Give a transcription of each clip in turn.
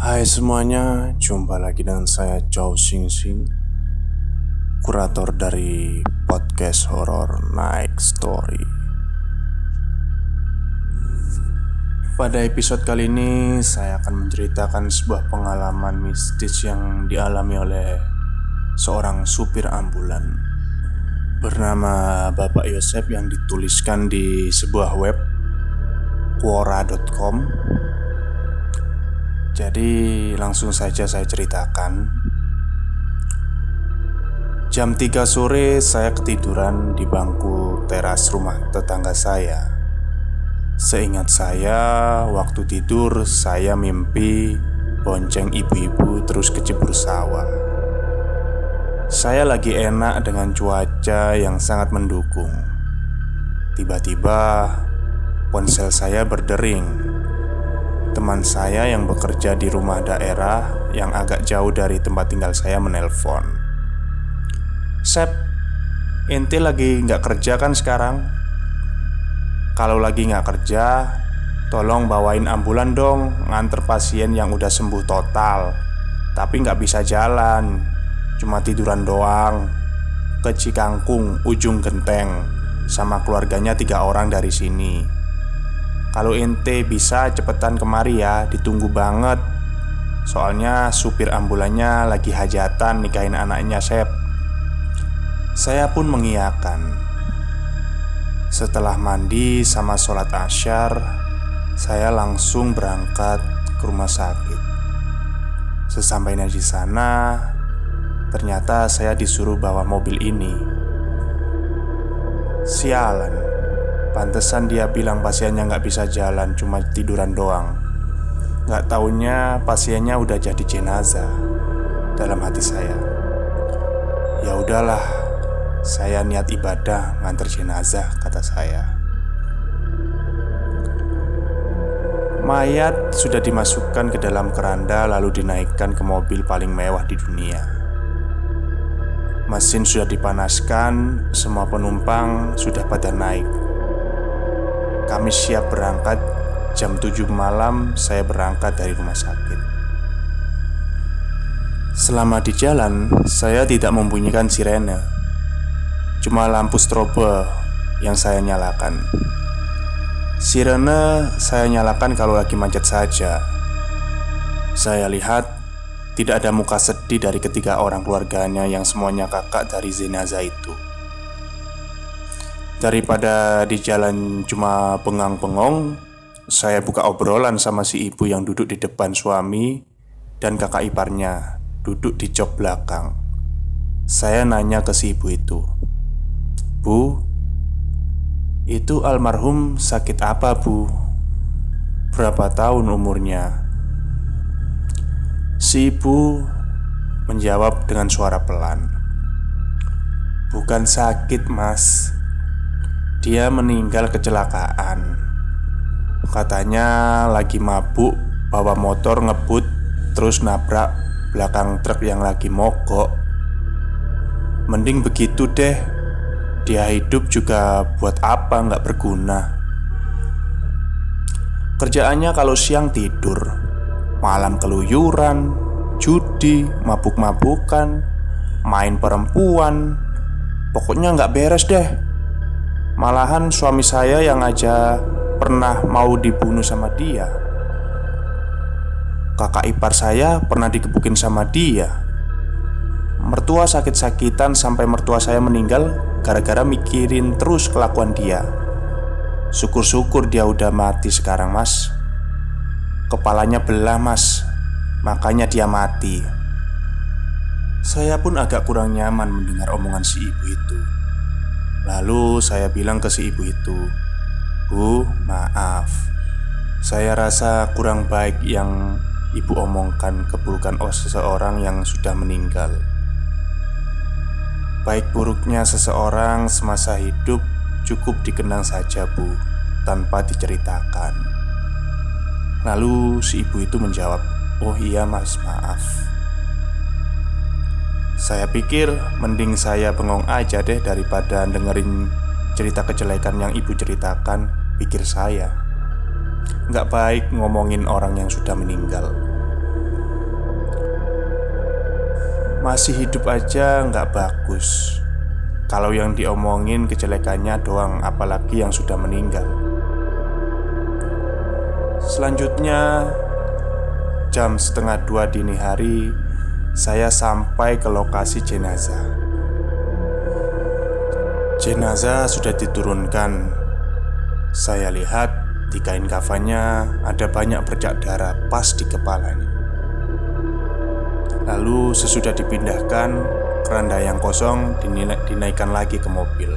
Hai semuanya, jumpa lagi dengan saya Chow Sing Sing Kurator dari podcast horror Night Story. Pada episode kali ini saya akan menceritakan sebuah pengalaman mistis yang dialami oleh seorang supir ambulan. Bernama Bapak Yosep yang dituliskan di sebuah web Quora.com jadi langsung saja saya ceritakan. Jam 3 sore saya ketiduran di bangku teras rumah tetangga saya. Seingat saya waktu tidur saya mimpi bonceng ibu-ibu terus kecebur sawah. Saya lagi enak dengan cuaca yang sangat mendukung. Tiba-tiba ponsel saya berdering Teman saya yang bekerja di rumah daerah yang agak jauh dari tempat tinggal saya menelpon. Sep, inti lagi nggak kerja kan sekarang? Kalau lagi nggak kerja, tolong bawain ambulan dong nganter pasien yang udah sembuh total. Tapi nggak bisa jalan, cuma tiduran doang. Ke Cikangkung, ujung genteng Sama keluarganya tiga orang dari sini kalau ente bisa cepetan kemari ya, ditunggu banget. Soalnya supir ambulannya lagi hajatan nikahin anaknya Sep. Saya pun mengiyakan. Setelah mandi sama sholat asyar, saya langsung berangkat ke rumah sakit. Sesampainya di sana, ternyata saya disuruh bawa mobil ini. Sialan, Pantesan dia bilang pasiennya nggak bisa jalan, cuma tiduran doang. Nggak taunya pasiennya udah jadi jenazah. Dalam hati saya, ya udahlah, saya niat ibadah nganter jenazah, kata saya. Mayat sudah dimasukkan ke dalam keranda, lalu dinaikkan ke mobil paling mewah di dunia. Mesin sudah dipanaskan, semua penumpang sudah pada naik. Kami siap berangkat. Jam 7 malam saya berangkat dari rumah sakit. Selama di jalan Saya tidak membunyikan sirene. Cuma lampu strobe yang saya nyalakan. Sirene saya nyalakan kalau lagi macet saja. Saya lihat Tidak ada muka sedih dari ketiga orang keluarganya yang semuanya kakak dari jenazah itu Daripada di jalan cuma pengang-pengong Saya buka obrolan sama si ibu yang duduk di depan suami Dan kakak iparnya duduk di jok belakang Saya nanya ke si ibu itu Bu, itu almarhum sakit apa bu? Berapa tahun umurnya? Si ibu menjawab dengan suara pelan Bukan sakit mas dia meninggal kecelakaan. Katanya lagi mabuk, bawa motor ngebut, terus nabrak belakang truk yang lagi mogok. Mending begitu deh. Dia hidup juga buat apa nggak berguna. Kerjaannya kalau siang tidur, malam keluyuran, judi, mabuk-mabukan, main perempuan, pokoknya nggak beres deh. Malahan suami saya yang aja pernah mau dibunuh sama dia. Kakak ipar saya pernah dikebukin sama dia. Mertua sakit-sakitan sampai mertua saya meninggal Gara-gara mikirin terus kelakuan dia. Syukur-syukur dia udah mati sekarang mas. Kepalanya belah mas. Makanya dia mati. Saya pun agak kurang nyaman mendengar omongan si ibu itu Lalu saya bilang ke si ibu itu, "Bu, maaf. Saya rasa kurang baik yang ibu omongkan keburukan seseorang yang sudah meninggal. Baik buruknya seseorang semasa hidup cukup dikenang saja, Bu, tanpa diceritakan." Lalu si ibu itu menjawab, "Oh iya, Mas, maaf." Saya pikir mending saya bengong aja deh daripada dengerin cerita kejelekan yang ibu ceritakan Pikir saya. Nggak baik ngomongin orang yang sudah meninggal. Masih hidup aja nggak bagus. Kalau yang diomongin kejelekannya doang Apalagi yang sudah meninggal. Selanjutnya Jam setengah dua dini hari Saya sampai ke lokasi jenazah Jenazah sudah diturunkan Saya lihat di kain kafannya ada banyak bercak darah pas di kepalanya Lalu sesudah dipindahkan, keranda yang kosong dinaikkan lagi ke mobil.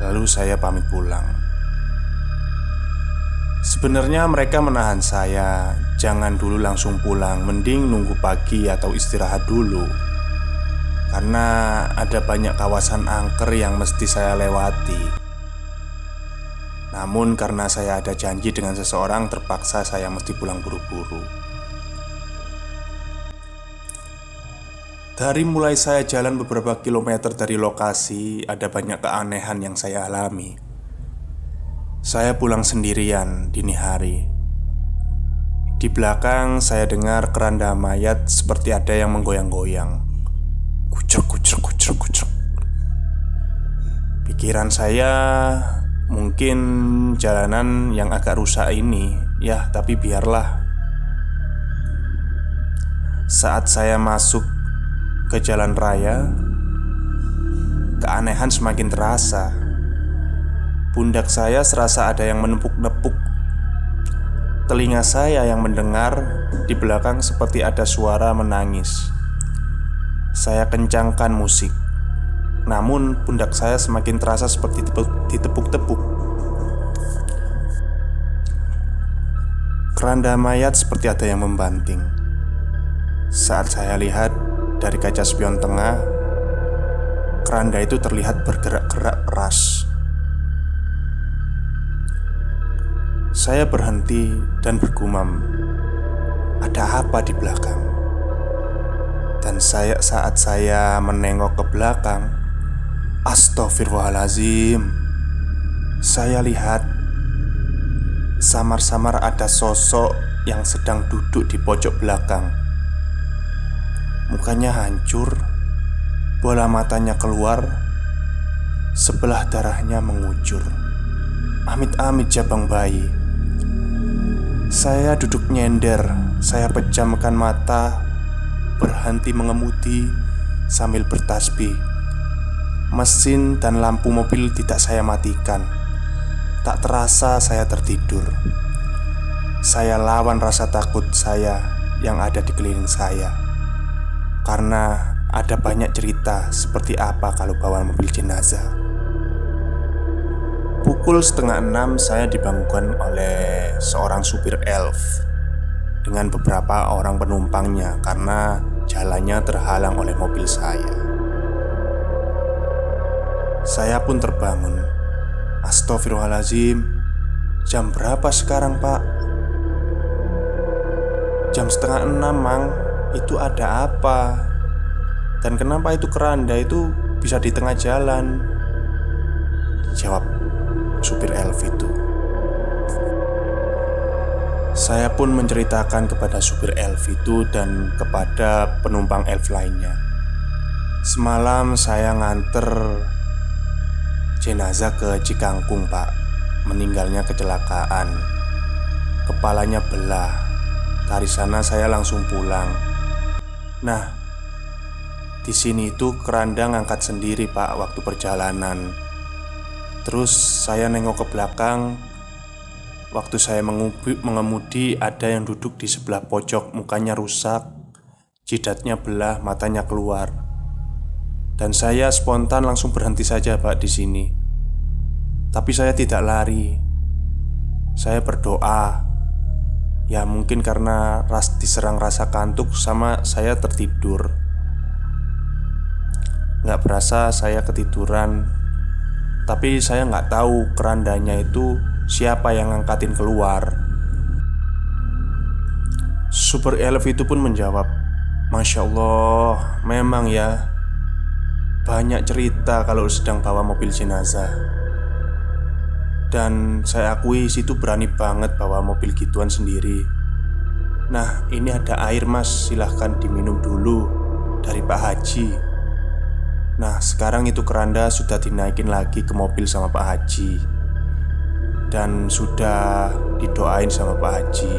Lalu saya pamit pulang. Sebenarnya mereka menahan saya, jangan dulu langsung pulang, mending nunggu pagi atau istirahat dulu. Karena ada banyak kawasan angker yang mesti saya lewati. Namun karena saya ada janji dengan seseorang, terpaksa saya mesti pulang buru-buru. Dari mulai saya jalan beberapa kilometer dari lokasi, ada banyak keanehan yang saya alami. Saya pulang sendirian dini hari. Di belakang saya dengar keranda mayat seperti ada yang menggoyang-goyang. Kucuk, kucuk, kucuk, kucuk. Pikiran saya mungkin jalanan yang agak rusak ini, ya, tapi biarlah. Saat saya masuk ke jalan raya, keanehan semakin terasa. Pundak saya serasa ada yang menepuk-nepuk. Telinga saya yang mendengar di belakang seperti ada suara menangis. Saya kencangkan musik, namun pundak saya semakin terasa seperti ditepuk-tepuk. Keranda mayat seperti ada yang membanting. Saat saya lihat, dari kaca spion tengah, keranda itu terlihat bergerak-gerak keras. Saya berhenti dan bergumam, "Ada apa di belakang?" Dan saya saat saya menengok ke belakang, astagfirullahalazim. Saya lihat samar-samar ada sosok yang sedang duduk di pojok belakang. Mukanya hancur, bola matanya keluar, sebelah darahnya mengucur. Amit-amit jabang bayi. Saya duduk nyender, saya pejamkan mata, berhenti mengemudi sambil bertasbih. Mesin dan lampu mobil tidak saya matikan. Tak terasa saya tertidur. Saya lawan rasa takut saya yang ada di keliling saya. Karena ada banyak cerita seperti apa kalau bawa mobil jenazah Pukul setengah enam saya dibangunkan oleh seorang supir elf Dengan beberapa orang penumpangnya karena jalannya terhalang oleh mobil saya Saya pun terbangun Astagfirullahaladzim Jam berapa sekarang pak? Jam setengah enam mang itu ada apa? Dan kenapa itu keranda itu bisa di tengah jalan? Jawab elf itu. Saya pun menceritakan kepada supir elf itu dan kepada penumpang elf lainnya. Semalam saya nganter jenazah ke Cikangkung pak. Meninggalnya kecelakaan. Kepalanya belah. Dari sana saya langsung pulang. Nah, di sini itu keranda ngangkat sendiri pak waktu perjalanan Terus saya nengok ke belakang. Waktu saya mengemudi ada yang duduk di sebelah pojok Mukanya rusak Jidatnya belah, matanya keluar. Dan saya spontan langsung berhenti saja pak di sini. Tapi saya tidak lari. Saya berdoa. Ya mungkin karena ras diserang rasa kantuk sama saya tertidur. Nggak berasa saya ketiduran Tapi saya nggak tahu kerandanya itu siapa yang ngangkatin keluar. Super Elf itu pun menjawab Masya Allah, memang ya. Banyak cerita kalau sedang bawa mobil jenazah. Dan saya akui situ berani banget bawa mobil gituan sendiri. Nah ini ada air mas. Silahkan diminum dulu dari Pak Haji. Nah, sekarang itu keranda sudah dinaikin lagi ke mobil sama Pak Haji. Dan sudah didoain sama Pak Haji.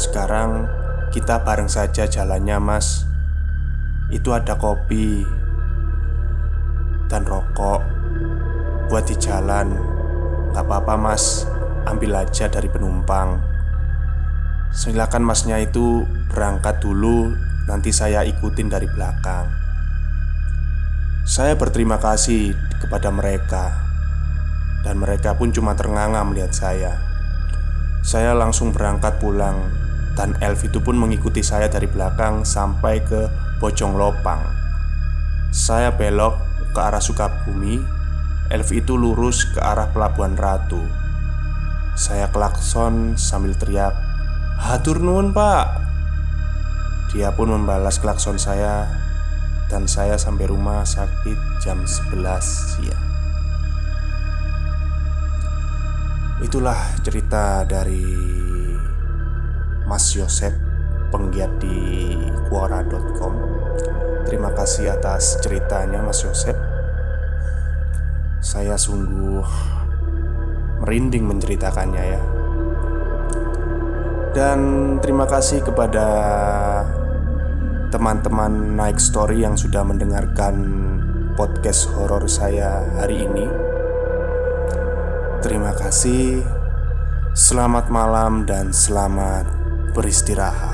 Sekarang kita bareng saja jalannya mas. Itu ada kopi Dan rokok Buat di jalan. Gak apa-apa mas. Ambil aja dari penumpang. Silakan masnya itu berangkat dulu. Nanti saya ikutin dari belakang saya berterima kasih kepada mereka, dan mereka pun cuma ternganga melihat saya. Saya langsung berangkat pulang, dan elf itu pun mengikuti saya dari belakang sampai ke Bojong Lopang. Saya belok ke arah Sukabumi, elf itu lurus ke arah Pelabuhan Ratu. Saya klakson sambil teriak, "Hatur nuwun, Pak!" Dia pun membalas klakson saya dan saya sampai rumah sakit jam 11 siang. Itulah cerita dari Mas Yosep, penggiat di kuara.com. Terima kasih atas ceritanya Mas Yosep. Saya sungguh merinding menceritakannya ya. Dan terima kasih kepada teman-teman Naik Story yang sudah mendengarkan podcast horor saya hari ini. Terima kasih. Selamat malam dan selamat beristirahat.